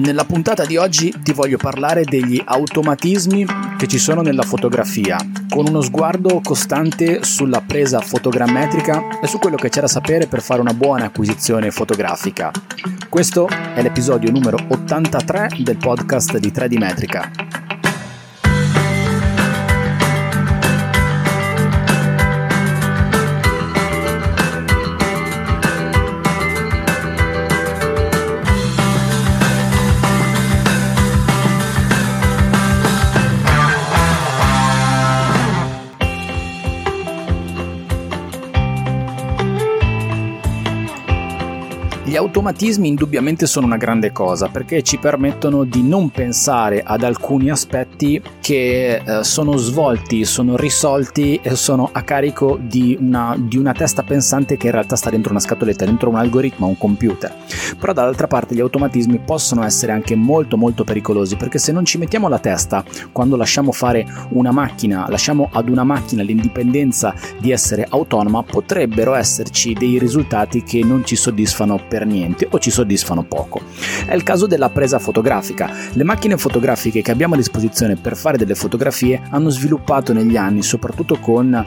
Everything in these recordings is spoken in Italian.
Nella puntata di oggi ti voglio parlare degli automatismi che ci sono nella fotografia, con uno sguardo costante sulla presa fotogrammetrica e su quello che c'è da sapere per fare una buona acquisizione fotografica. Questo è l'episodio numero 83 del podcast di 3D Metrica. Automatismi indubbiamente sono una grande cosa perché ci permettono di non pensare ad alcuni aspetti che eh, sono svolti, sono risolti e sono a carico di una, di una, testa pensante che in realtà sta dentro una scatoletta, dentro un algoritmo, un computer. Però dall'altra parte gli automatismi possono essere anche molto molto pericolosi perché se non ci mettiamo la testa quando lasciamo fare una macchina, lasciamo ad una macchina l'indipendenza di essere autonoma, potrebbero esserci dei risultati che non ci soddisfano per per niente o ci soddisfano poco. È il caso della presa fotografica. Le macchine fotografiche che abbiamo a disposizione per fare delle fotografie hanno sviluppato negli anni, soprattutto con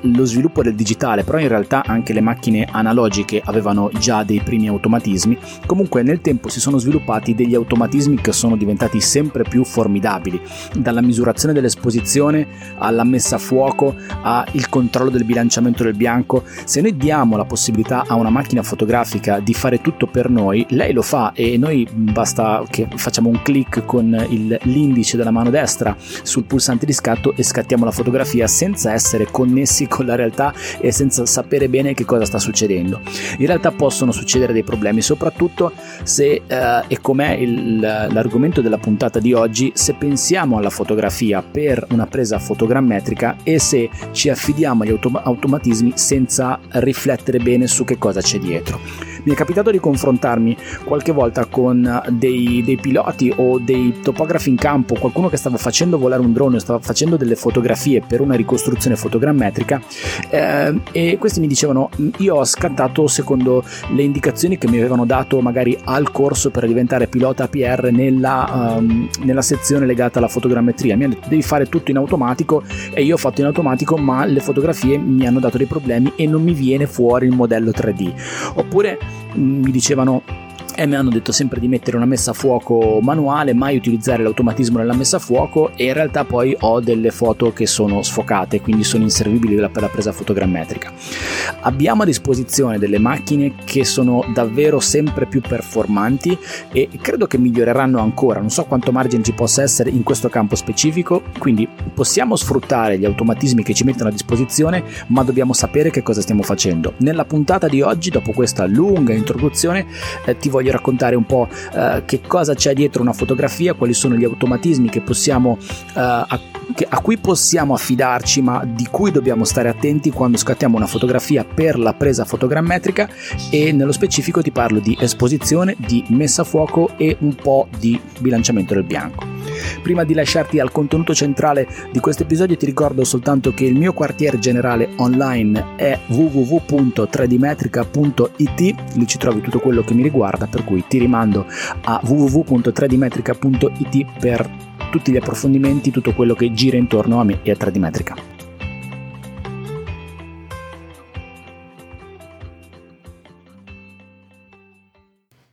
lo sviluppo del digitale, però in realtà anche le macchine analogiche avevano già dei primi automatismi. Comunque nel tempo si sono sviluppati degli automatismi che sono diventati sempre più formidabili, dalla misurazione dell'esposizione alla messa a fuoco al controllo del bilanciamento del bianco. Se noi diamo la possibilità a una macchina fotografica di fare tutto per noi, lei lo fa e noi basta che facciamo un clic con il, l'indice della mano destra sul pulsante di scatto e scattiamo la fotografia senza essere connessi con la realtà e senza sapere bene che cosa sta succedendo. In realtà possono succedere dei problemi, soprattutto se, eh, e com'è il, l'argomento della puntata di oggi, se pensiamo alla fotografia per una presa fotogrammetrica e se ci affidiamo agli autom- automatismi senza riflettere bene su che cosa c'è dietro. Mi è capitato di confrontarmi qualche volta con dei, dei, piloti o dei topografi in campo, qualcuno che stava facendo volare un drone, stava facendo delle fotografie per una ricostruzione fotogrammetrica eh, e questi mi dicevano io ho scattato secondo le indicazioni che mi avevano dato magari al corso per diventare pilota APR nella, um, nella sezione legata alla fotogrammetria. Mi hanno detto devi fare tutto in automatico e io ho fatto in automatico ma le fotografie mi hanno dato dei problemi e non mi viene fuori il modello 3D. Oppure mi dicevano e mi hanno detto sempre di mettere una messa a fuoco manuale, mai utilizzare l'automatismo nella messa a fuoco e in realtà poi ho delle foto che sono sfocate, quindi sono inservibili per la presa fotogrammetrica. Abbiamo a disposizione delle macchine che sono davvero sempre più performanti e credo che miglioreranno ancora, non so quanto margine ci possa essere in questo campo specifico, quindi possiamo sfruttare gli automatismi che ci mettono a disposizione, ma dobbiamo sapere che cosa stiamo facendo. Nella puntata di oggi, dopo questa lunga introduzione, eh, ti voglio voglio raccontare un po' eh, che cosa c'è dietro una fotografia, quali sono gli automatismi possiamo, eh, a, che, a cui possiamo affidarci, ma di cui dobbiamo stare attenti quando scattiamo una fotografia per la presa fotogrammetrica e nello specifico ti parlo di esposizione, di messa a fuoco e un po' di bilanciamento del bianco. Prima di lasciarti al contenuto centrale di questo episodio ti ricordo soltanto che il mio quartiere generale online è www.3dmetrica.it, lì ci trovi tutto quello che mi riguarda, per cui ti rimando a www.3dmetrica.it per tutti gli approfondimenti, tutto quello che gira intorno a me e a 3D Metrica.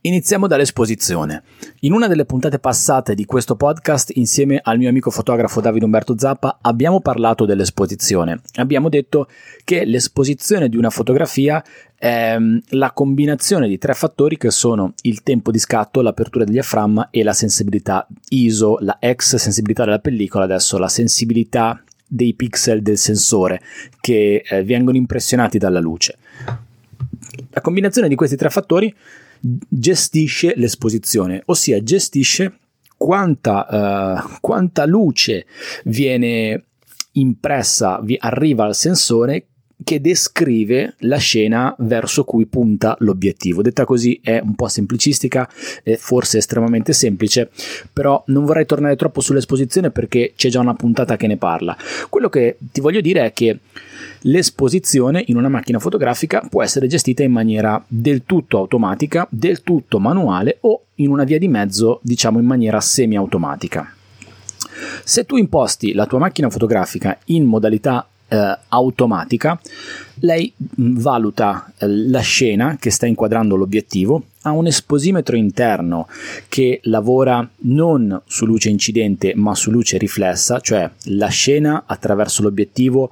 Iniziamo dall'esposizione. In una delle puntate passate di questo podcast, insieme al mio amico fotografo Davide Umberto Zappa, abbiamo parlato dell'esposizione. Abbiamo detto che l'esposizione di una fotografia è mm, la combinazione di tre fattori che sono il tempo di scatto, l'apertura del diaframma e la sensibilità ISO, la ex sensibilità della pellicola, adesso la sensibilità dei pixel del sensore che eh, vengono impressionati dalla luce. La combinazione di questi tre fattori gestisce l'esposizione, ossia gestisce quanta, uh, quanta luce viene impressa, vi arriva al sensore che descrive la scena verso cui punta l'obiettivo. Detta così è un po' semplicistica forse estremamente semplice, però non vorrei tornare troppo sull'esposizione perché c'è già una puntata che ne parla. Quello che ti voglio dire è che l'esposizione in una macchina fotografica può essere gestita in maniera del tutto automatica, del tutto manuale o in una via di mezzo, diciamo in maniera semi-automatica. Se tu imposti la tua macchina fotografica in modalità eh, automatica, lei mm, valuta eh, la scena che sta inquadrando l'obiettivo, ha un esposimetro interno che lavora non su luce incidente ma su luce riflessa, cioè la scena attraverso l'obiettivo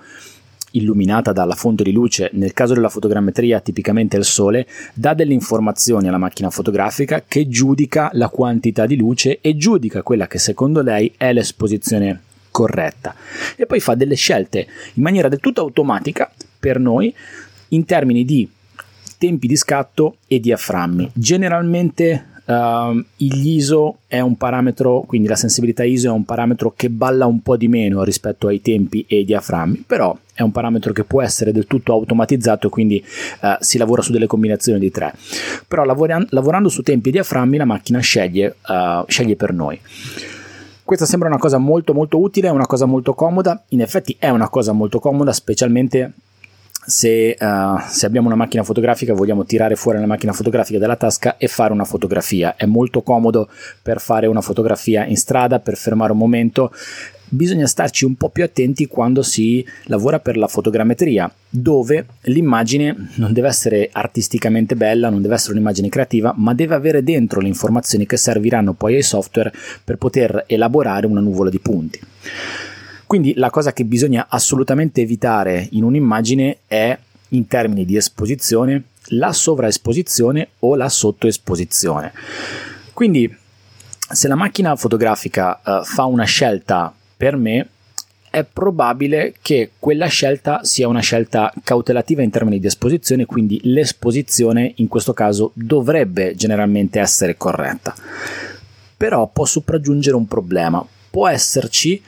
illuminata dalla fonte di luce, nel caso della fotogrammetria tipicamente il sole, dà delle informazioni alla macchina fotografica che giudica la quantità di luce e giudica quella che secondo lei è l'esposizione corretta e poi fa delle scelte in maniera del tutto automatica per noi in termini di tempi di scatto e diaframmi. Generalmente uh, ISO è un parametro, quindi la sensibilità ISO è un parametro che balla un po' di meno rispetto ai tempi e ai diaframmi, però è un parametro che può essere del tutto automatizzato, quindi uh, si lavora su delle combinazioni di tre. Però lavorian- lavorando su tempi e diaframmi la macchina sceglie, uh, sceglie per noi. Questa sembra una cosa molto molto utile, una cosa molto comoda, in effetti è una cosa molto comoda, specialmente se, uh, se, abbiamo una macchina fotografica vogliamo tirare fuori la macchina fotografica dalla tasca e fare una fotografia. È molto comodo per fare una fotografia in strada, per fermare un momento bisogna starci un po' più attenti quando si lavora per la fotogrammetria, dove l'immagine non deve essere artisticamente bella, non deve essere un'immagine creativa, ma deve avere dentro le informazioni che serviranno poi ai software per poter elaborare una nuvola di punti. Quindi la cosa che bisogna assolutamente evitare in un'immagine è, in termini di esposizione, la sovraesposizione o la sottoesposizione. Quindi se la macchina fotografica uh, fa una scelta per me è probabile che quella scelta sia una scelta cautelativa in termini di esposizione, quindi l'esposizione in questo caso dovrebbe generalmente essere corretta. Però può sopraggiungere un problema, può esserci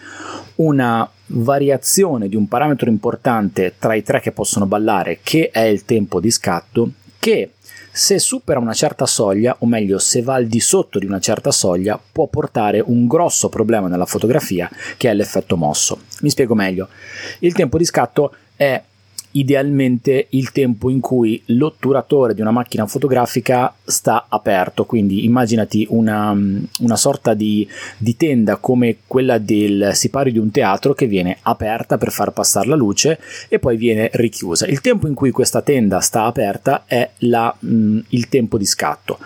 una variazione di un parametro importante tra i tre che possono ballare, che è il tempo di scatto, che se supera una certa soglia, o meglio se va al di sotto di una certa soglia, può portare un grosso problema nella fotografia che è l'effetto mosso. Mi spiego meglio. Il tempo di scatto è idealmente il tempo in cui l'otturatore di una macchina fotografica sta aperto, quindi immaginati una, una sorta di, di, tenda come quella del sipario di un teatro che viene aperta per far passare la luce e poi viene richiusa. Il tempo in cui questa tenda sta aperta è la, mh, il tempo di scatto.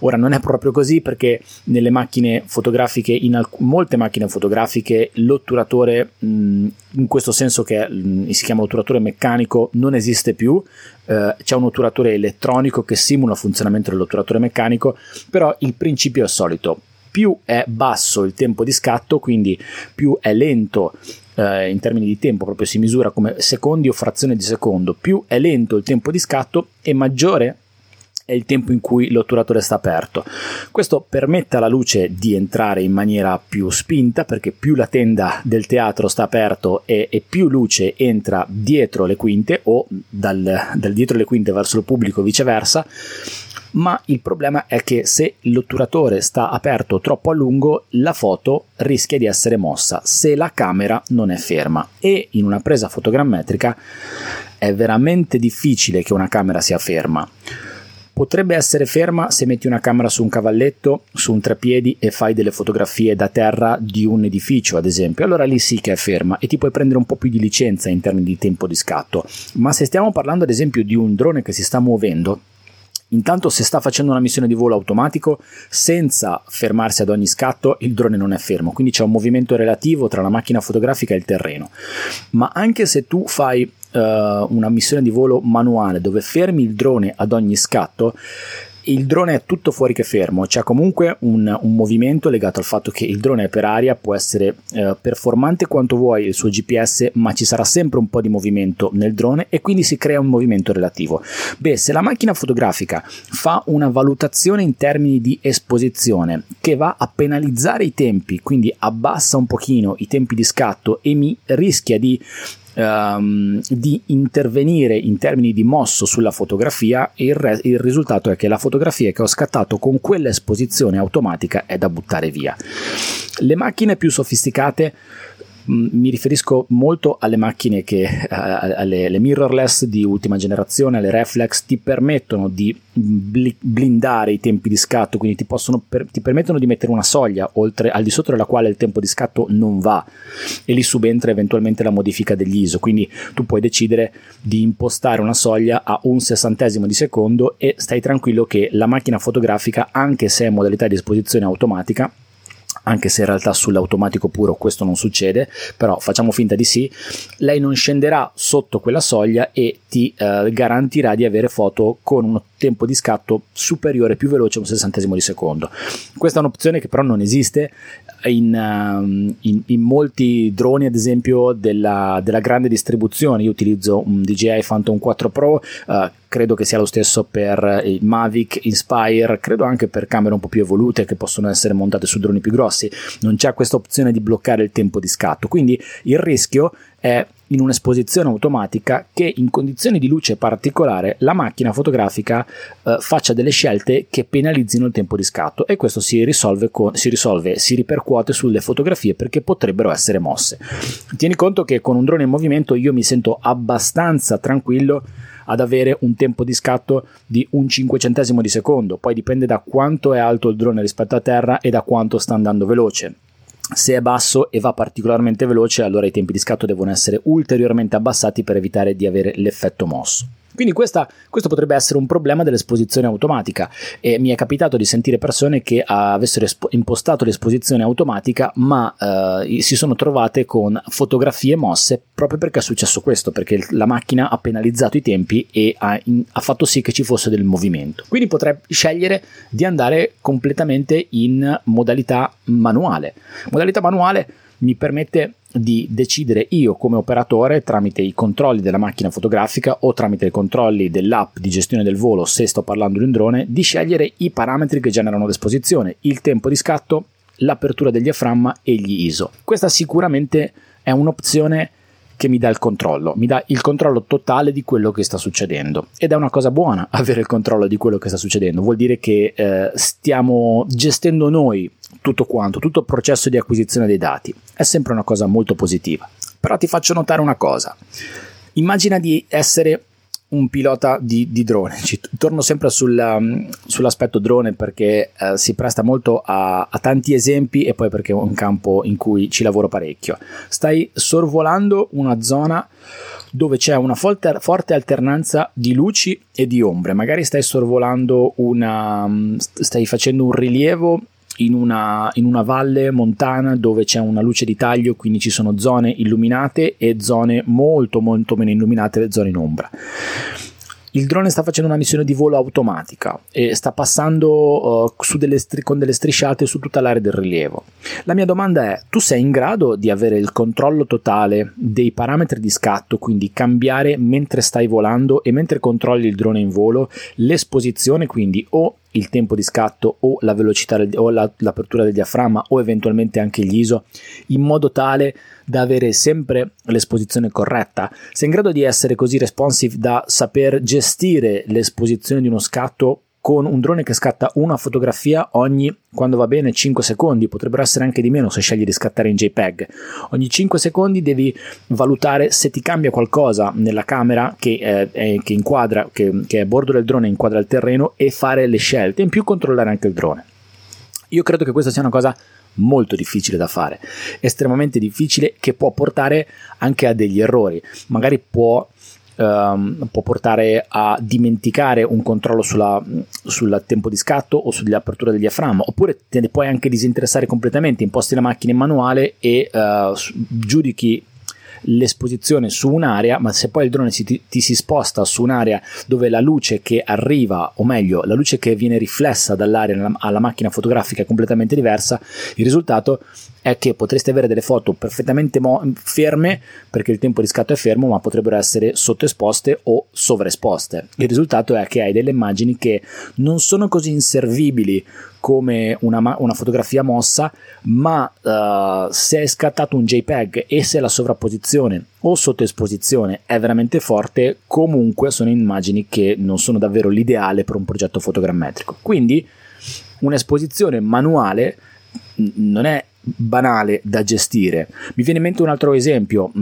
Ora non è proprio così perché nelle macchine fotografiche, in alc- molte macchine fotografiche, l'otturatore mh, in questo senso che mh, si chiama otturatore meccanico non esiste più, eh, c'è un otturatore elettronico che simula il funzionamento dell'otturatore meccanico, però il principio è solito. Più è basso il tempo di scatto, quindi più è lento eh, in termini di tempo, proprio si misura come secondi o frazione di secondo, più è lento il tempo di scatto e maggiore è il tempo in cui l'otturatore sta aperto. Questo permette alla luce di entrare in maniera più spinta perché più la tenda del teatro sta aperto e, e più luce entra dietro le quinte o dal, dal dietro le quinte verso il pubblico viceversa ma il problema è che se l'otturatore sta aperto troppo a lungo, la foto rischia di essere mossa se la camera non è ferma e in una presa fotogrammetrica è veramente difficile che una camera sia ferma. Potrebbe essere ferma se metti una camera su un cavalletto, su un treppiedi e fai delle fotografie da terra di un edificio, ad esempio. Allora lì sì che è ferma e ti puoi prendere un po' più di licenza in termini di tempo di scatto. Ma se stiamo parlando ad esempio di un drone che si sta muovendo, Intanto se sta facendo una missione di volo automatico senza fermarsi ad ogni scatto, il drone non è fermo, quindi c'è un movimento relativo tra la macchina fotografica e il terreno. Ma anche se tu fai uh, una missione di volo manuale dove fermi il drone ad ogni scatto, il drone è tutto fuori che fermo, c'è comunque un, un, movimento legato al fatto che il drone è per aria, può essere eh, performante quanto vuoi il suo GPS, ma ci sarà sempre un po' di movimento nel drone e quindi si crea un movimento relativo. Beh, se la macchina fotografica fa una valutazione in termini di esposizione che va a penalizzare i tempi, quindi abbassa un pochino i tempi di scatto e mi rischia di um, di intervenire in termini di mosso sulla fotografia e il, re- il risultato è che la fotografia che ho scattato con quella esposizione automatica è da buttare via. Le macchine più sofisticate mi riferisco molto alle macchine che alle, alle, mirrorless di ultima generazione, alle reflex, ti permettono di blindare i tempi di scatto, quindi ti, possono, ti permettono di mettere una soglia oltre, al di sotto della quale il tempo di scatto non va e lì subentra eventualmente la modifica degli ISO, quindi tu puoi decidere di impostare una soglia a un sessantesimo di secondo e stai tranquillo che la macchina fotografica, anche se è in modalità di esposizione automatica, anche se in realtà sull'automatico puro questo non succede, però facciamo finta di sì, lei non scenderà sotto quella soglia e ti eh, garantirà di avere foto con un tempo di scatto superiore, più veloce a un sessantesimo di secondo. Questa è un'opzione che però non esiste in, uh, in, in molti droni, ad esempio, della, della, grande distribuzione. Io utilizzo un DJI Phantom 4 Pro, uh, credo che sia lo stesso per il Mavic, Inspire, credo anche per camere un po' più evolute che possono essere montate su droni più grossi. Non c'è questa opzione di bloccare il tempo di scatto, quindi il rischio è in un'esposizione automatica che in condizioni di luce particolare la macchina fotografica eh, faccia delle scelte che penalizzino il tempo di scatto. E questo si risolve, con, si risolve, si ripercuote sulle fotografie perché potrebbero essere mosse. Tieni conto che con un drone in movimento io mi sento abbastanza tranquillo ad avere un tempo di scatto di un cinquecentesimo di secondo, poi dipende da quanto è alto il drone rispetto a terra e da quanto sta andando veloce se è basso e va particolarmente veloce, allora i tempi di scatto devono essere ulteriormente abbassati per evitare di avere l'effetto mosso. Quindi questa, questo potrebbe essere un problema dell'esposizione automatica e mi è capitato di sentire persone che avessero espo- impostato l'esposizione automatica ma eh, si sono trovate con fotografie mosse proprio perché è successo questo, perché la macchina ha penalizzato i tempi e ha, in, ha fatto sì che ci fosse del movimento. Quindi potrei scegliere di andare completamente in modalità manuale. Modalità manuale mi permette di decidere io come operatore tramite i controlli della macchina fotografica o tramite i controlli dell'app di gestione del volo se sto parlando di un drone di scegliere i parametri che generano l'esposizione, il tempo di scatto, l'apertura del diaframma e gli ISO. Questa sicuramente è un'opzione che mi dà il controllo, mi dà il controllo totale di quello che sta succedendo ed è una cosa buona avere il controllo di quello che sta succedendo, vuol dire che eh, stiamo gestendo noi tutto quanto, tutto il processo di acquisizione dei dati. È sempre una cosa molto positiva. Però ti faccio notare una cosa. Immagina di essere un pilota di, di drone. Ci, torno sempre sulla, sull'aspetto drone perché eh, si presta molto a, a, tanti esempi e poi perché è un campo in cui ci lavoro parecchio. Stai sorvolando una zona dove c'è una forte, forte alternanza di luci e di ombre. Magari stai sorvolando una. stai facendo un rilievo in una, in una, valle montana dove c'è una luce di taglio, quindi ci sono zone illuminate e zone molto molto meno illuminate, zone in ombra. Il drone sta facendo una missione di volo automatica e sta passando uh, delle stri- con delle strisciate su tutta l'area del rilievo. La mia domanda è: tu sei in grado di avere il controllo totale dei parametri di scatto, quindi cambiare mentre stai volando e mentre controlli il drone in volo l'esposizione, quindi o il tempo di scatto o la velocità o la, l'apertura del diaframma o eventualmente anche gli ISO in modo tale da avere sempre l'esposizione corretta. Sei in grado di essere così responsive da saper gestire l'esposizione di uno scatto con un drone che scatta una fotografia ogni, quando va bene, 5 secondi, potrebbero essere anche di meno se scegli di scattare in JPEG. Ogni 5 secondi devi valutare se ti cambia qualcosa nella camera che, eh, è, che inquadra, che, che è a bordo del drone, inquadra il terreno e fare le scelte, in più controllare anche il drone. Io credo che questa sia una cosa molto difficile da fare, estremamente difficile che può portare anche a degli errori. Magari può Um, può portare a dimenticare un controllo sul tempo di scatto o sull'apertura del diaframma, oppure te ne puoi anche disinteressare completamente, imposti la macchina in manuale e uh, giudichi l'esposizione su un'area, ma se poi il drone si, ti, ti, si sposta su un'area dove la luce che arriva, o meglio, la luce che viene riflessa dall'aria alla macchina fotografica è completamente diversa, il risultato è che potreste avere delle foto perfettamente mo- ferme perché il tempo di scatto è fermo, ma potrebbero essere sottoesposte o sovraesposte. Il risultato è che hai delle immagini che non sono così inservibili come una, una fotografia mossa, ma uh, se è scattato un JPEG e se la sovrapposizione o sottoesposizione è veramente forte, comunque sono immagini che non sono davvero l'ideale per un progetto fotogrammetrico. Quindi un'esposizione manuale non è banale da gestire. Mi viene in mente un altro esempio.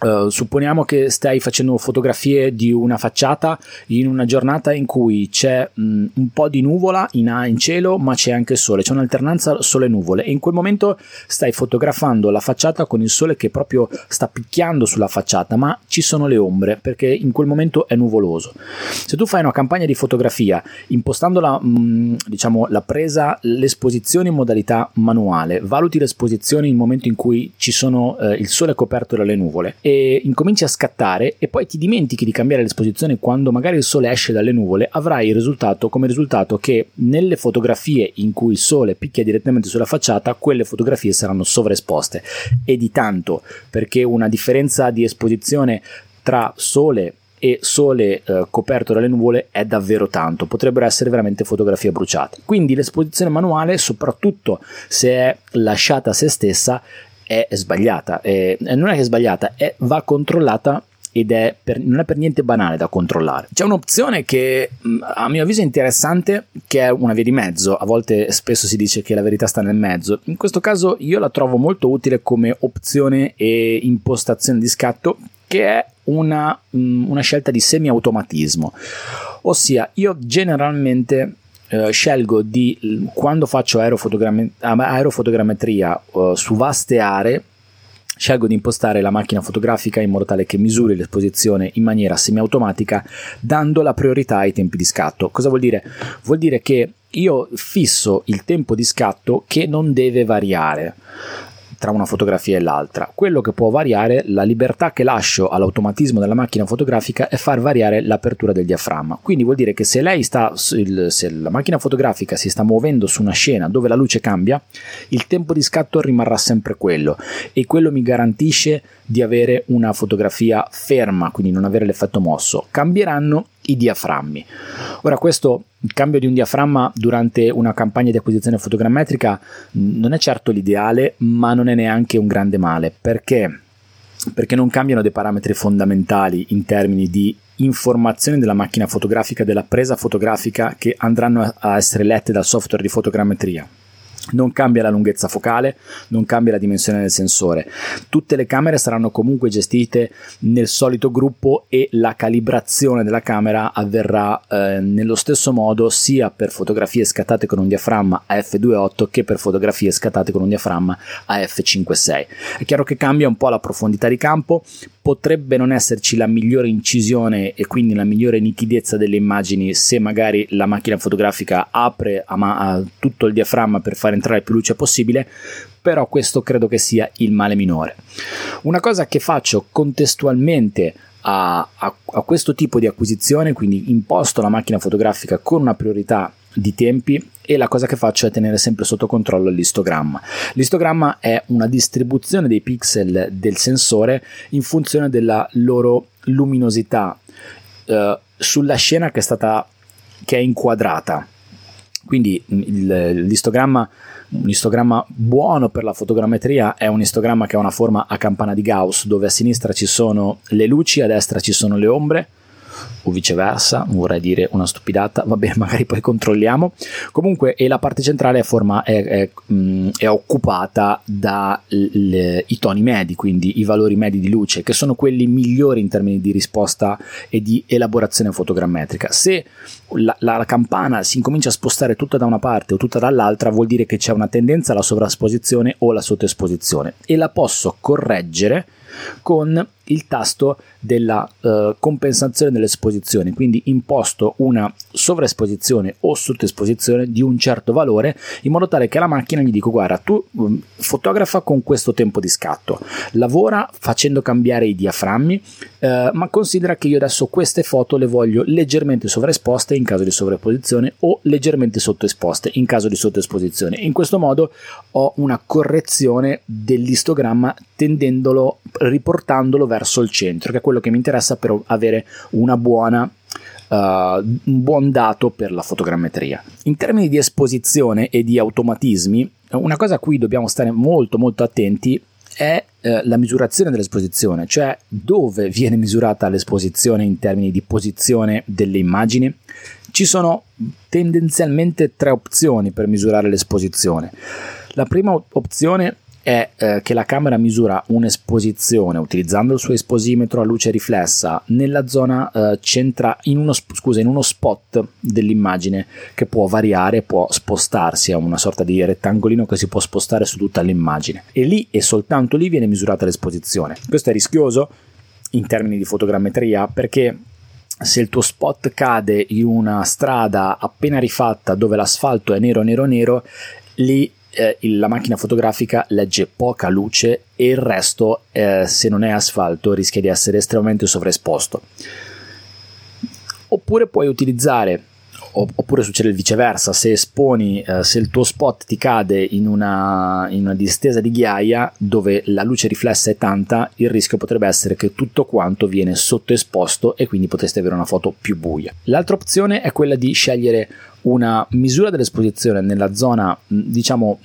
Uh, supponiamo che stai facendo fotografie di una facciata in una giornata in cui c'è mh, un po' di nuvola in, in, cielo, ma c'è anche sole, c'è un'alternanza sole-nuvole e in quel momento stai fotografando la facciata con il sole che proprio sta picchiando sulla facciata, ma ci sono le ombre perché in quel momento è nuvoloso. Se tu fai una campagna di fotografia impostando la, mh, diciamo, la presa, l'esposizione in modalità manuale, valuti l'esposizione in momento in cui ci sono eh, il sole coperto dalle nuvole e incominci a scattare e poi ti dimentichi di cambiare l'esposizione quando magari il sole esce dalle nuvole, avrai il risultato come risultato che nelle fotografie in cui il sole picchia direttamente sulla facciata, quelle fotografie saranno sovraesposte e di tanto perché una differenza di esposizione tra sole e sole eh, coperto dalle nuvole è davvero tanto, potrebbero essere veramente fotografie bruciate. Quindi l'esposizione manuale, soprattutto se è lasciata a se stessa, è sbagliata. E non è che è sbagliata, è, va controllata ed è per, non è per niente banale da controllare. C'è un'opzione che a mio avviso è interessante, che è una via di mezzo. A volte spesso si dice che la verità sta nel mezzo. In questo caso io la trovo molto utile come opzione e impostazione di scatto, che è una, una scelta di semi-automatismo. Ossia, io generalmente eh, scelgo di quando faccio aerofotogramm- aerofotogrammetria uh, su vaste aree scelgo di impostare la macchina fotografica in modo tale che misuri l'esposizione in maniera semiautomatica dando la priorità ai tempi di scatto. Cosa vuol dire? Vuol dire che io fisso il tempo di scatto che non deve variare tra una fotografia e l'altra. Quello che può variare, la libertà che lascio all'automatismo della macchina fotografica è far variare l'apertura del diaframma. Quindi vuol dire che se sta, se la macchina fotografica si sta muovendo su una scena dove la luce cambia, il tempo di scatto rimarrà sempre quello e quello mi garantisce di avere una fotografia ferma, quindi non avere l'effetto mosso. Cambieranno i diaframmi. Ora questo cambio di un diaframma durante una campagna di acquisizione fotogrammetrica non è certo l'ideale, ma non è neanche un grande male. Perché? Perché non cambiano dei parametri fondamentali in termini di informazioni della macchina fotografica, della presa fotografica che andranno a essere lette dal software di fotogrammetria non cambia la lunghezza focale, non cambia la dimensione del sensore. Tutte le camere saranno comunque gestite nel solito gruppo e la calibrazione della camera avverrà eh, nello stesso modo sia per fotografie scattate con un diaframma a f2.8 che per fotografie scattate con un diaframma a f5.6. È chiaro che cambia un po' la profondità di campo, potrebbe non esserci la migliore incisione e quindi la migliore nitidezza delle immagini se magari la macchina fotografica apre a ma- a tutto il diaframma per fare entrare più luce possibile, però questo credo che sia il male minore. Una cosa che faccio contestualmente a, a, a questo tipo di acquisizione, quindi imposto la macchina fotografica con una priorità di tempi e la cosa che faccio è tenere sempre sotto controllo l'istogramma. L'istogramma è una distribuzione dei pixel del sensore in funzione della loro luminosità eh, sulla scena che è stata che è inquadrata. Quindi il, l'istogramma, un istogramma buono per la fotogrammetria è un istogramma che ha una forma a campana di Gauss, dove a sinistra ci sono le luci, a destra ci sono le ombre, o viceversa, vorrei dire una stupidata, vabbè, magari poi controlliamo. Comunque, e la parte centrale è, forma, è, è, mm, è occupata dai toni medi, quindi i valori medi di luce, che sono quelli migliori in termini di risposta e di elaborazione fotogrammetrica. Se la, la, la campana si incomincia a spostare tutta da una parte o tutta dall'altra, vuol dire che c'è una tendenza alla sovrasposizione o alla sottoesposizione e la posso correggere con il tasto della uh, compensazione dell'esposizione, quindi imposto una sovraesposizione o sottoesposizione di un certo valore in modo tale che la macchina gli dico guarda tu um, fotografa con questo tempo di scatto, lavora facendo cambiare i diaframmi, uh, ma considera che io adesso queste foto le voglio leggermente sovraesposte in caso di sovrapposizione o leggermente sottoesposte in caso di sottoesposizione. In questo modo ho una correzione dell'istogramma tendendolo riportandolo verso il centro, che è quello che mi interessa per avere buona uh, un buon dato per la fotogrammetria. In termini di esposizione e di automatismi, una cosa a cui dobbiamo stare molto molto attenti è eh, la misurazione dell'esposizione, cioè dove viene misurata l'esposizione in termini di posizione delle immagini. Ci sono tendenzialmente tre opzioni per misurare l'esposizione. La prima opzione è eh, che la camera misura un'esposizione utilizzando il suo esposimetro a luce riflessa nella zona eh, centra in in uno spot dell'immagine che può variare, può spostarsi, è una sorta di rettangolino che si può spostare su tutta l'immagine e lì e soltanto lì viene misurata l'esposizione. Questo è rischioso in termini di fotogrammetria perché se il tuo spot cade in una strada appena rifatta dove l'asfalto è nero nero nero, lì eh, la macchina fotografica legge poca luce e il resto, eh, se non è asfalto, rischia di essere estremamente sovraesposto. Oppure puoi utilizzare oppure succede il viceversa, se esponi, eh, se il tuo spot ti cade in una, in una, distesa di ghiaia dove la luce riflessa è tanta, il rischio potrebbe essere che tutto quanto viene sottoesposto e quindi potreste avere una foto più buia. L'altra opzione è quella di scegliere una misura dell'esposizione nella zona, diciamo,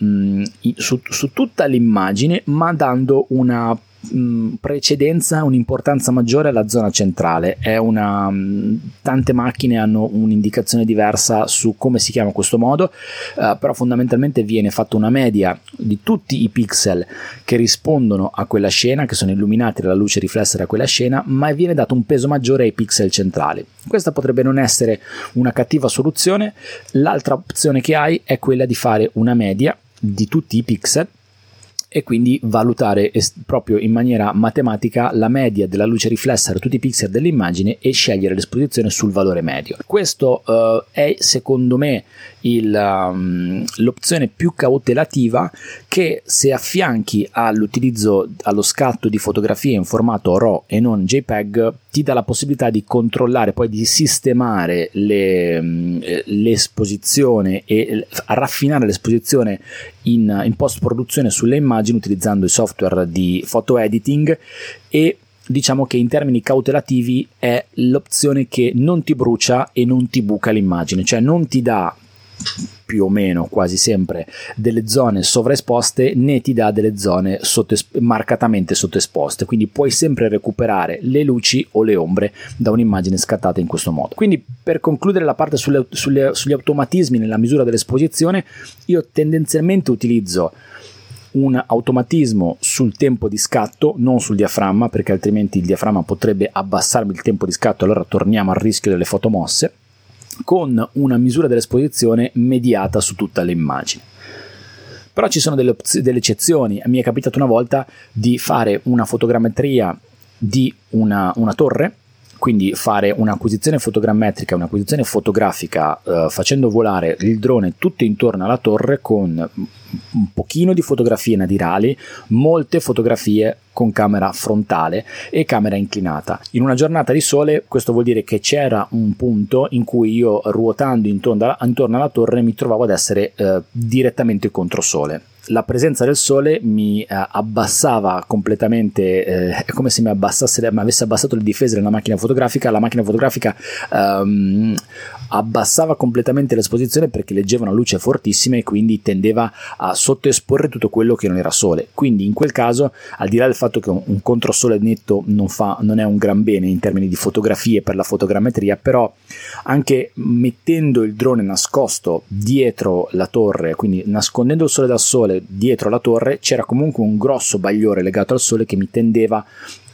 su, su tutta l'immagine, ma dando una mh, precedenza, un'importanza maggiore alla zona centrale. Una, mh, tante macchine hanno un'indicazione diversa su come si chiama questo modo, uh, però fondamentalmente viene fatta una media di tutti i pixel che rispondono a quella scena, che sono illuminati dalla luce riflessa da quella scena, ma viene dato un peso maggiore ai pixel centrali. Questa potrebbe non essere una cattiva soluzione. L'altra opzione che hai è quella di fare una media di tutti i pixel e quindi valutare est- proprio in maniera matematica la media della luce riflessa da tutti i pixel dell'immagine e scegliere l'esposizione sul valore medio. Questo uh, è secondo me il, um, l'opzione più cautelativa che se affianchi all'utilizzo allo scatto di fotografie in formato RAW e non JPEG ti dà la possibilità di controllare poi di sistemare le, mm, l'esposizione e raffinare l'esposizione in, in post produzione sulle immagini utilizzando i software di photo editing e diciamo che in termini cautelativi è l'opzione che non ti brucia e non ti buca l'immagine, cioè non ti dà più o meno quasi sempre delle zone sovraesposte né ti dà delle zone sottesp- marcatamente sottoesposte. Quindi puoi sempre recuperare le luci o le ombre da un'immagine scattata in questo modo. Quindi per concludere la parte sulle, sulle, sugli automatismi nella misura dell'esposizione io tendenzialmente utilizzo un automatismo sul tempo di scatto, non sul diaframma, perché altrimenti il diaframma potrebbe abbassarmi il tempo di scatto, allora torniamo al rischio delle foto mosse con una misura dell'esposizione mediata su tutta l'immagine. Però ci sono delle, ops- delle eccezioni. Mi è capitato una volta di fare una fotogrammetria di una, una torre quindi fare un'acquisizione fotogrammetrica, un'acquisizione fotografica eh, facendo volare il drone tutto intorno alla torre con un pochino di fotografie nadirali, molte fotografie con camera frontale e camera inclinata. In una giornata di sole questo vuol dire che c'era un punto in cui io ruotando intorno, intorno alla torre mi trovavo ad essere eh, direttamente contro sole la presenza del sole mi eh, abbassava completamente, eh, è come se mi, abbassasse, mi avesse abbassato le difese della macchina fotografica, la macchina fotografica ehm, abbassava completamente l'esposizione perché leggeva una luce fortissima e quindi tendeva a sottoesporre tutto quello che non era sole. Quindi in quel caso, al di là del fatto che un, controsole netto non, fa, non è un gran bene in termini di fotografie per la fotogrammetria, però anche mettendo il drone nascosto dietro la torre, quindi nascondendo il sole dal sole dietro la torre, c'era comunque un grosso bagliore legato al sole che mi tendeva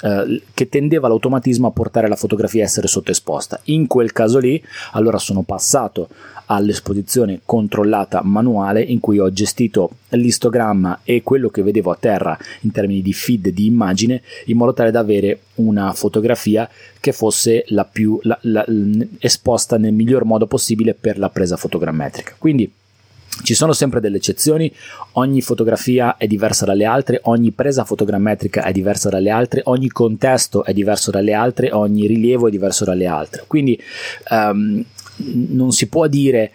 eh, che tendeva l'automatismo a portare la fotografia a essere sottoesposta. In quel caso lì, allora sono passato all'esposizione controllata manuale in cui ho gestito l'istogramma e quello che vedevo a terra in termini di feed di immagine in modo tale da avere una fotografia che fosse la più la, la, esposta nel miglior modo possibile per la presa fotogrammetrica. Quindi ci sono sempre delle eccezioni, ogni fotografia è diversa dalle altre, ogni presa fotogrammetrica è diversa dalle altre, ogni contesto è diverso dalle altre, ogni rilievo è diverso dalle altre. Quindi um, non si può dire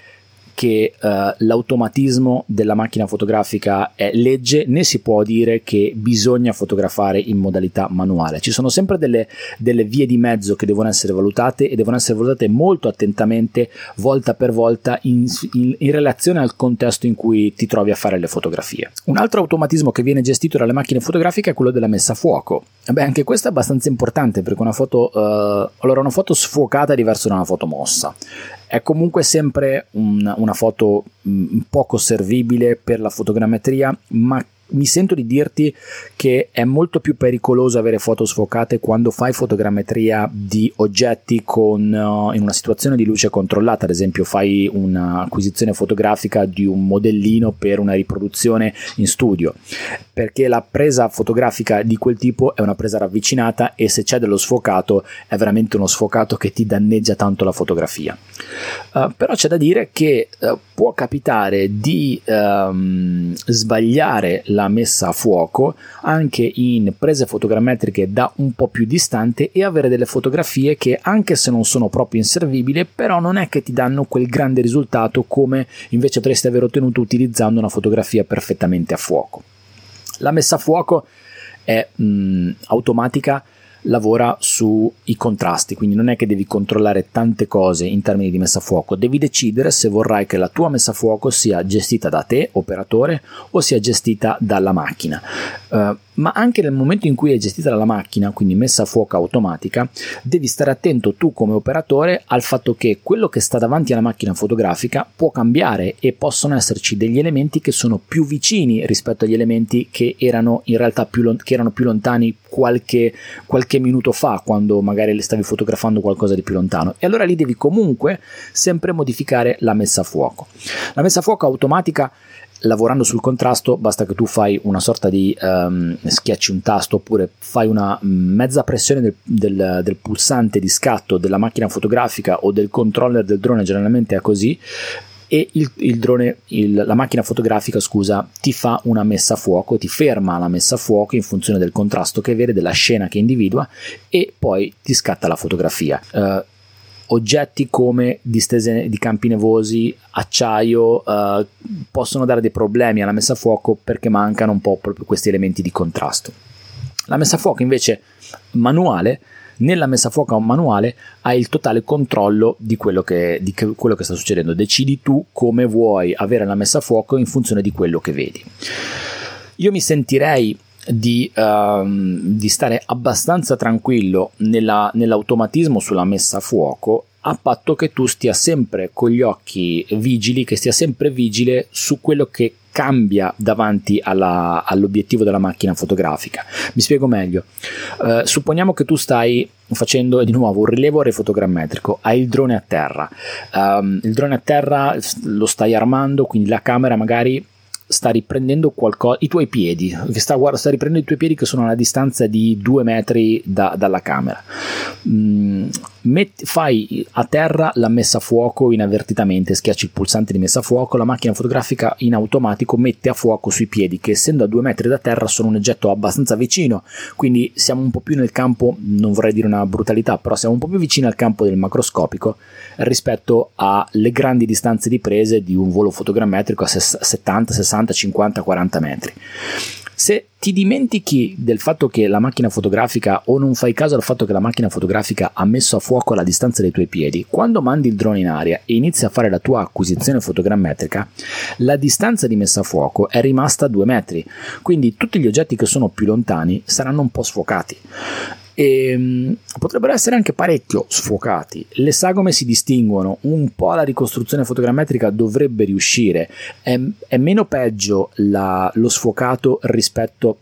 che uh, l'automatismo della macchina fotografica è legge né si può dire che bisogna fotografare in modalità manuale. Ci sono sempre delle, delle vie di mezzo che devono essere valutate e devono essere valutate molto attentamente volta per volta in, in, in relazione al contesto in cui ti trovi a fare le fotografie. Un altro automatismo che viene gestito dalle macchine fotografiche è quello della messa a fuoco. Beh, anche questo è abbastanza importante perché una foto, uh, allora una foto sfuocata è diversa da una foto mossa. È comunque sempre un, una foto mh, mm, poco servibile per la fotogrammetria, ma mi sento di dirti che è molto più pericoloso avere foto sfocate quando fai fotogrammetria di oggetti con, uh, in una situazione di luce controllata, ad esempio fai un'acquisizione fotografica di un modellino per una riproduzione in studio, perché la presa fotografica di quel tipo è una presa ravvicinata e se c'è dello sfocato è veramente uno sfocato che ti danneggia tanto la fotografia. Uh, però c'è da dire che uh, può capitare di um, sbagliare la messa a fuoco anche in prese fotogrammetriche da un po' più distante e avere delle fotografie che anche se non sono proprio inservibili però non è che ti danno quel grande risultato come invece potresti aver ottenuto utilizzando una fotografia perfettamente a fuoco. La messa a fuoco è mh, automatica lavora sui contrasti, quindi non è che devi controllare tante cose in termini di messa a fuoco, devi decidere se vorrai che la tua messa a fuoco sia gestita da te, operatore, o sia gestita dalla macchina. Uh, ma anche nel momento in cui è gestita dalla macchina, quindi messa a fuoco automatica, devi stare attento tu come operatore al fatto che quello che sta davanti alla macchina fotografica può cambiare e possono esserci degli elementi che sono più vicini rispetto agli elementi che erano in realtà più, che erano più lontani qualche, qualche minuto fa quando magari le stavi fotografando qualcosa di più lontano e allora lì devi comunque sempre modificare la messa a fuoco. La messa a fuoco automatica lavorando sul contrasto basta che tu fai una sorta di um, schiacci un tasto oppure fai una mezza pressione del, del, del, pulsante di scatto della macchina fotografica o del controller del drone generalmente è così e il, il drone, il, la macchina fotografica scusa ti fa una messa a fuoco ti ferma la messa a fuoco in funzione del contrasto che vede della scena che individua e poi ti scatta la fotografia. Uh, oggetti come distese di campi nevosi, acciaio, eh, possono dare dei problemi alla messa a fuoco perché mancano un po' proprio questi elementi di contrasto. La messa a fuoco invece manuale, nella messa a fuoco manuale hai il totale controllo di quello, che, di quello che sta succedendo, decidi tu come vuoi avere la messa a fuoco in funzione di quello che vedi. Io mi sentirei di, um, di stare abbastanza tranquillo nella, nell'automatismo sulla messa a fuoco a patto che tu stia sempre con gli occhi vigili, che stia sempre vigile su quello che cambia davanti alla, all'obiettivo della macchina fotografica. Mi spiego meglio. Uh, supponiamo che tu stai facendo di nuovo un rilievo refotogrammetrico, hai il drone a terra, um, il drone a terra lo stai armando, quindi la camera magari sta riprendendo qualcosa, i tuoi piedi, che sta, guarda, sta riprendendo i tuoi piedi che sono a una distanza di due metri da, dalla camera. Mm, met, fai a terra la messa a fuoco inavvertitamente, schiacci il pulsante di messa a fuoco, la macchina fotografica in automatico mette a fuoco sui piedi che essendo a due metri da terra sono un oggetto abbastanza vicino, quindi siamo un po' più nel campo, non vorrei dire una brutalità, però siamo un po' più vicini al campo del macroscopico rispetto alle grandi distanze di prese di un volo fotogrammetrico a 70, 60 60, 50, 40 metri. Se ti dimentichi del fatto che la macchina fotografica o non fai caso al fatto che la macchina fotografica ha messo a fuoco la distanza dei tuoi piedi, quando mandi il drone in aria e inizi a fare la tua acquisizione fotogrammetrica, la distanza di messa a fuoco è rimasta a 2 metri, quindi tutti gli oggetti che sono più lontani saranno un po' sfocati e ehm, potrebbero essere anche parecchio sfocati. Le sagome si distinguono, un po' la ricostruzione fotogrammetrica dovrebbe riuscire, è, è meno peggio la, lo sfocato rispetto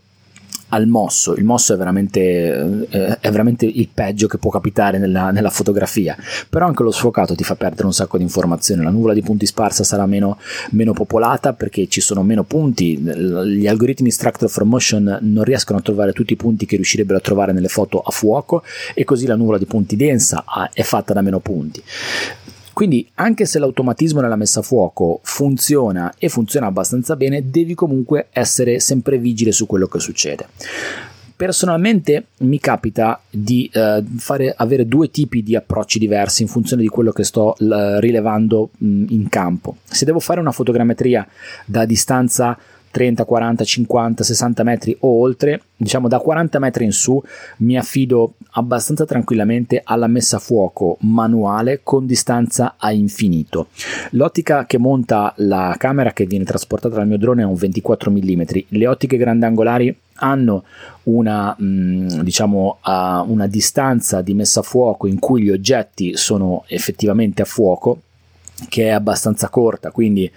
al mosso. Il mosso è veramente, eh, è veramente il peggio che può capitare nella, nella, fotografia, però anche lo sfocato ti fa perdere un sacco di informazioni. La nuvola di punti sparsa sarà meno, meno popolata perché ci sono meno punti. Gli algoritmi Structure from Motion non riescono a trovare tutti i punti che riuscirebbero a trovare nelle foto a fuoco e così la nuvola di punti densa è fatta da meno punti. Quindi anche se l'automatismo nella messa a fuoco funziona e funziona abbastanza bene, devi comunque essere sempre vigile su quello che succede. Personalmente mi capita di eh, fare, avere due tipi di approcci diversi in funzione di quello che sto l- rilevando mh, in campo. Se devo fare una fotogrammetria da distanza 30, 40, 50, 60 metri o oltre, diciamo da 40 metri in su, mi affido abbastanza tranquillamente alla messa a fuoco manuale con distanza a infinito. L'ottica che monta la camera che viene trasportata dal mio drone è un 24 mm. Le ottiche grandangolari hanno una, mh, diciamo, una distanza di messa a fuoco in cui gli oggetti sono effettivamente a fuoco che è abbastanza corta, quindi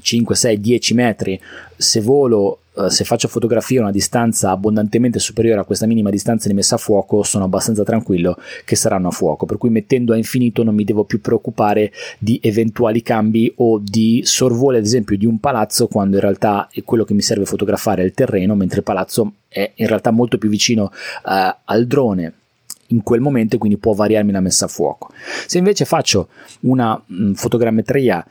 5, 6, 10 metri. Se volo, eh, se faccio fotografia a una distanza abbondantemente superiore a questa minima distanza di messa a fuoco, sono abbastanza tranquillo che saranno a fuoco. Per cui mettendo a infinito non mi devo più preoccupare di eventuali cambi o di sorvoli, ad esempio, di un palazzo, quando in realtà quello che mi serve fotografare è il terreno, mentre il palazzo è in realtà molto più vicino eh, al drone in quel momento quindi può variarmi la messa a fuoco. Se invece faccio una mm, fotogrammetria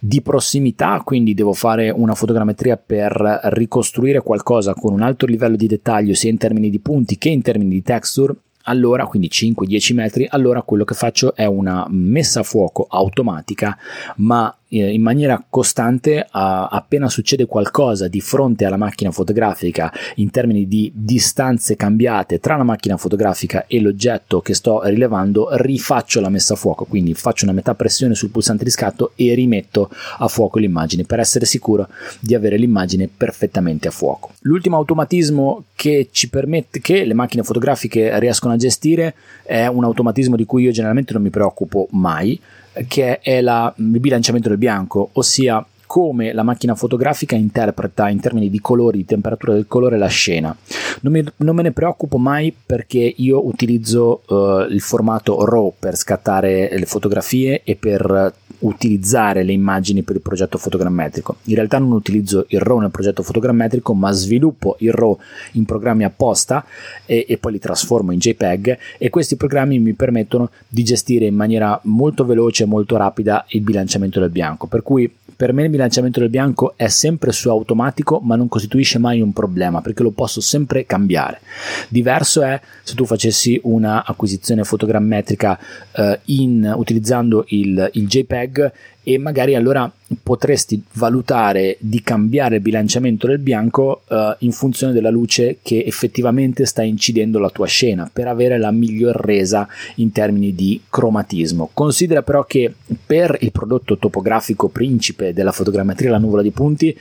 di prossimità, quindi devo fare una fotogrammetria per ricostruire qualcosa con un alto livello di dettaglio sia in termini di punti che in termini di texture, allora, quindi 5-10 metri, allora quello che faccio è una messa a fuoco automatica, ma in maniera costante appena succede qualcosa di fronte alla macchina fotografica in termini di distanze cambiate tra la macchina fotografica e l'oggetto che sto rilevando rifaccio la messa a fuoco. Quindi faccio una metà pressione sul pulsante di scatto e rimetto a fuoco l'immagine per essere sicuro di avere l'immagine perfettamente a fuoco. L'ultimo automatismo che ci permette che le macchine fotografiche riescono a gestire è un automatismo di cui io generalmente non mi preoccupo mai che è la, il bilanciamento del bianco, ossia come la macchina fotografica interpreta in termini di colori, di temperatura del colore la scena. Non, mi, non me ne preoccupo mai perché io utilizzo uh, il formato RAW per scattare le fotografie e per utilizzare le immagini per il progetto fotogrammetrico. In realtà non utilizzo il RAW nel progetto fotogrammetrico, ma sviluppo il RAW in programmi apposta e, e poi li trasformo in JPEG e questi programmi mi permettono di gestire in maniera molto veloce e molto rapida il bilanciamento del bianco. Per cui per me il bilanciamento del bianco è sempre su automatico, ma non costituisce mai un problema perché lo posso sempre cambiare. Diverso è se tu facessi una acquisizione fotogrammetrica eh, in, utilizzando il, il JPEG e magari allora potresti valutare di cambiare il bilanciamento del bianco uh, in funzione della luce che effettivamente sta incidendo la tua scena per avere la miglior resa in termini di cromatismo. Considera però che per il prodotto topografico principe della fotogrammetria la nuvola di punti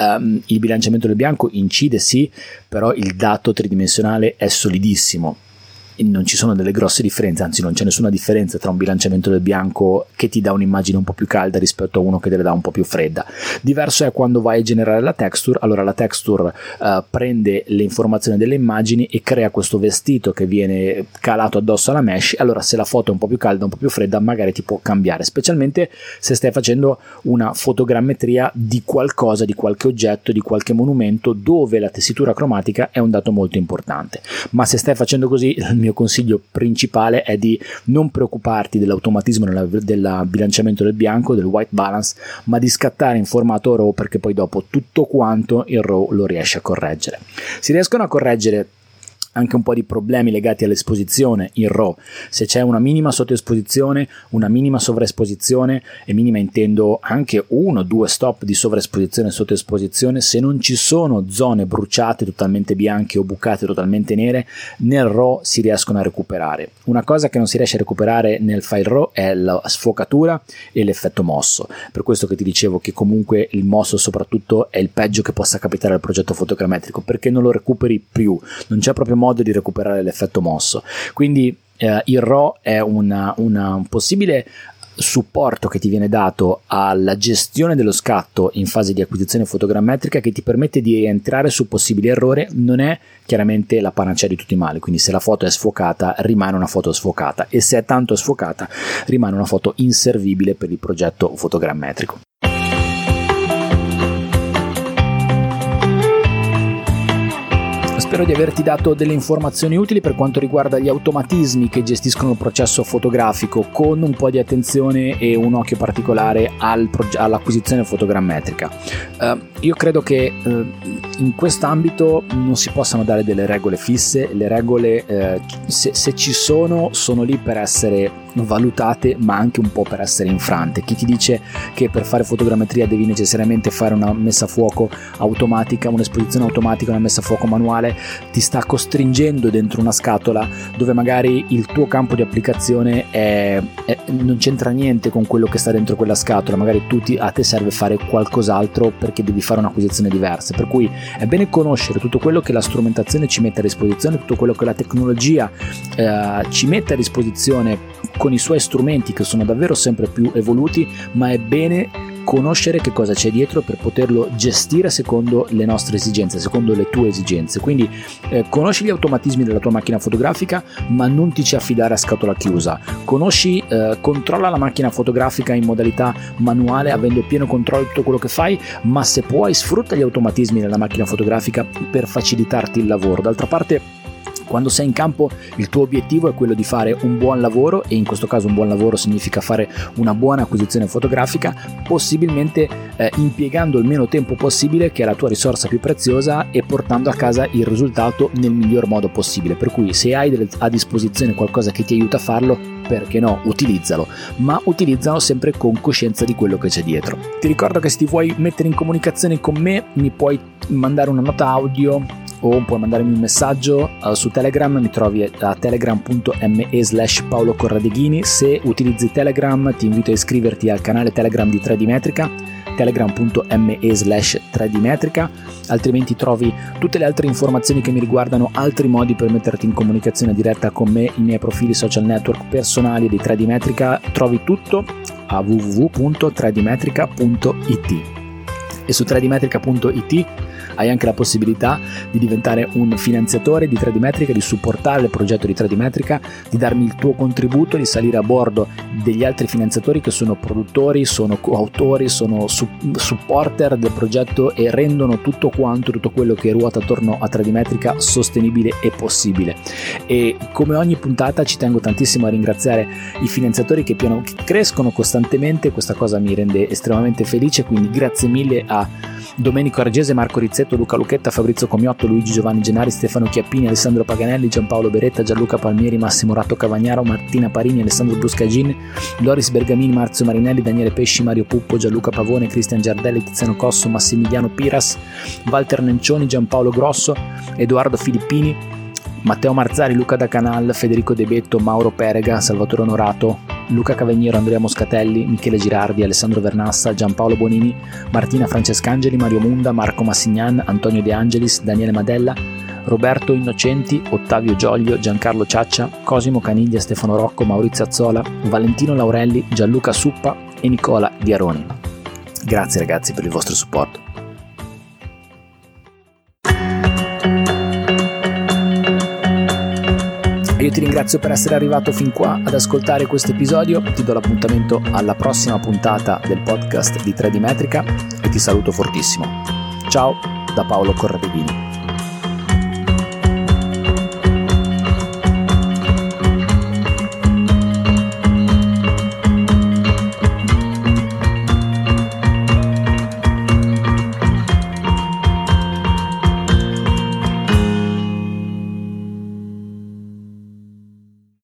um, il bilanciamento del bianco incide sì, però il dato tridimensionale è solidissimo non ci sono delle grosse differenze, anzi non c'è nessuna differenza tra un bilanciamento del bianco che ti dà un'immagine un po' più calda rispetto a uno che te la dà un po' più fredda. Diverso è quando vai a generare la texture, allora la texture uh, prende le informazioni delle immagini e crea questo vestito che viene calato addosso alla mesh, allora se la foto è un po' più calda, un po' più fredda, magari ti può cambiare, specialmente se stai facendo una fotogrammetria di qualcosa, di qualche oggetto, di qualche monumento dove la tessitura cromatica è un dato molto importante. Ma se stai facendo così mio consiglio principale è di non preoccuparti dell'automatismo del bilanciamento del bianco, del white balance, ma di scattare in formato RAW perché poi dopo tutto quanto il RAW lo riesce a correggere. Si riescono a correggere anche un po' di problemi legati all'esposizione in RAW. Se c'è una minima sottoesposizione, una minima sovraesposizione, e minima intendo anche uno o due stop di sovraesposizione e sottoesposizione, se non ci sono zone bruciate totalmente bianche o bucate totalmente nere, nel RAW si riescono a recuperare. Una cosa che non si riesce a recuperare nel file RAW è la sfocatura e l'effetto mosso. Per questo che ti dicevo che comunque il mosso soprattutto è il peggio che possa capitare al progetto fotogrammetrico, perché non lo recuperi più, non c'è proprio modo di recuperare l'effetto mosso. Quindi eh, il RAW è una, una, un possibile supporto che ti viene dato alla gestione dello scatto in fase di acquisizione fotogrammetrica che ti permette di entrare su possibili errori non è chiaramente la panacea di tutti i mali. Quindi se la foto è sfocata rimane una foto sfocata. E se è tanto sfocata rimane una foto inservibile per il progetto fotogrammetrico Spero di averti dato delle informazioni utili per quanto riguarda gli automatismi che gestiscono il processo fotografico con un po' di attenzione e un occhio particolare al proge- all'acquisizione fotogrammetrica. Uh, io credo che uh, in quest'ambito non si possano dare delle regole fisse, le regole uh, se, se ci sono sono lì per essere valutate ma anche un po' per essere infrante. Chi ti dice che per fare fotogrammetria devi necessariamente fare una messa a fuoco automatica, un'esposizione automatica, una messa a fuoco manuale, ti sta costringendo dentro una scatola dove magari il tuo campo di applicazione è, è, non c'entra niente con quello che sta dentro quella scatola, magari tu ti, a te serve fare qualcos'altro perché devi fare un'acquisizione diversa. Per cui è bene conoscere tutto quello che la strumentazione ci mette a disposizione, tutto quello che la tecnologia eh, ci mette a disposizione con i suoi strumenti che sono davvero sempre più evoluti, ma è bene conoscere che cosa c'è dietro per poterlo gestire secondo le nostre esigenze, secondo le tue esigenze. Quindi eh, conosci gli automatismi della tua macchina fotografica, ma non ti ci affidare a scatola chiusa. Conosci, eh, controlla la macchina fotografica in modalità manuale, avendo pieno controllo di tutto quello che fai, ma se puoi sfrutta gli automatismi della macchina fotografica per facilitarti il lavoro. D'altra parte quando sei in campo il tuo obiettivo è quello di fare un buon lavoro e in questo caso un buon lavoro significa fare una buona acquisizione fotografica, possibilmente eh, impiegando il meno tempo possibile che è la tua risorsa più preziosa e portando a casa il risultato nel miglior modo possibile. Per cui se hai a disposizione qualcosa che ti aiuta a farlo, perché no, utilizzalo, ma utilizzalo sempre con coscienza di quello che c'è dietro. Ti ricordo che se ti vuoi mettere in comunicazione con me mi puoi mandare una nota audio o puoi mandarmi un messaggio uh, su Telegram, mi trovi a telegram.me slash Paolo. Se utilizzi Telegram ti invito a iscriverti al canale Telegram di 3D Metrica, telegram.me slash 3D Metrica, altrimenti trovi tutte le altre informazioni che mi riguardano, altri modi per metterti in comunicazione diretta con me, i miei profili social network personali di 3D Metrica, trovi tutto a www.3dmetrica.it e su 3dmetrica.it hai anche la possibilità di diventare un finanziatore di 3D Metrica, di supportare il progetto di 3D Metrica, di darmi il tuo contributo, di salire a bordo degli altri finanziatori che sono produttori, sono coautori, sono su- supporter del progetto e rendono tutto quanto, tutto quello che ruota attorno a 3D Metrica sostenibile e possibile. E come ogni puntata ci tengo tantissimo a ringraziare i finanziatori che, piano, che crescono costantemente, questa cosa mi rende estremamente felice, quindi grazie mille a Domenico Argese, Marco Rizzetto, Luca Lucchetta, Fabrizio Comiotto, Luigi Giovanni Gennari, Stefano Chiappini, Alessandro Paganelli, Giampaolo Beretta, Gianluca Palmieri, Massimo Ratto Cavagnaro, Martina Parini, Alessandro Bruscagin, Loris Bergamini, Marzio Marinelli, Daniele Pesci, Mario Puppo, Gianluca Pavone, Cristian Giardelli, Tiziano Cosso, Massimiliano Piras, Walter Nencioni, Giampaolo Grosso, Edoardo Filippini, Matteo Marzari, Luca Da Canal, Federico De Betto, Mauro Perega, Salvatore Onorato, Luca Caveniero, Andrea Moscatelli, Michele Girardi, Alessandro Vernassa, Giampaolo Bonini, Martina Francescangeli, Mario Munda, Marco Massignan, Antonio De Angelis, Daniele Madella, Roberto Innocenti, Ottavio Gioglio, Giancarlo Ciaccia, Cosimo Caniglia, Stefano Rocco, Maurizio Azzola, Valentino Laurelli, Gianluca Suppa e Nicola Diaroni. Grazie ragazzi per il vostro supporto. Io ti ringrazio per essere arrivato fin qua ad ascoltare questo episodio, ti do l'appuntamento alla prossima puntata del podcast di 3D Metrica e ti saluto fortissimo. Ciao da Paolo Corradini.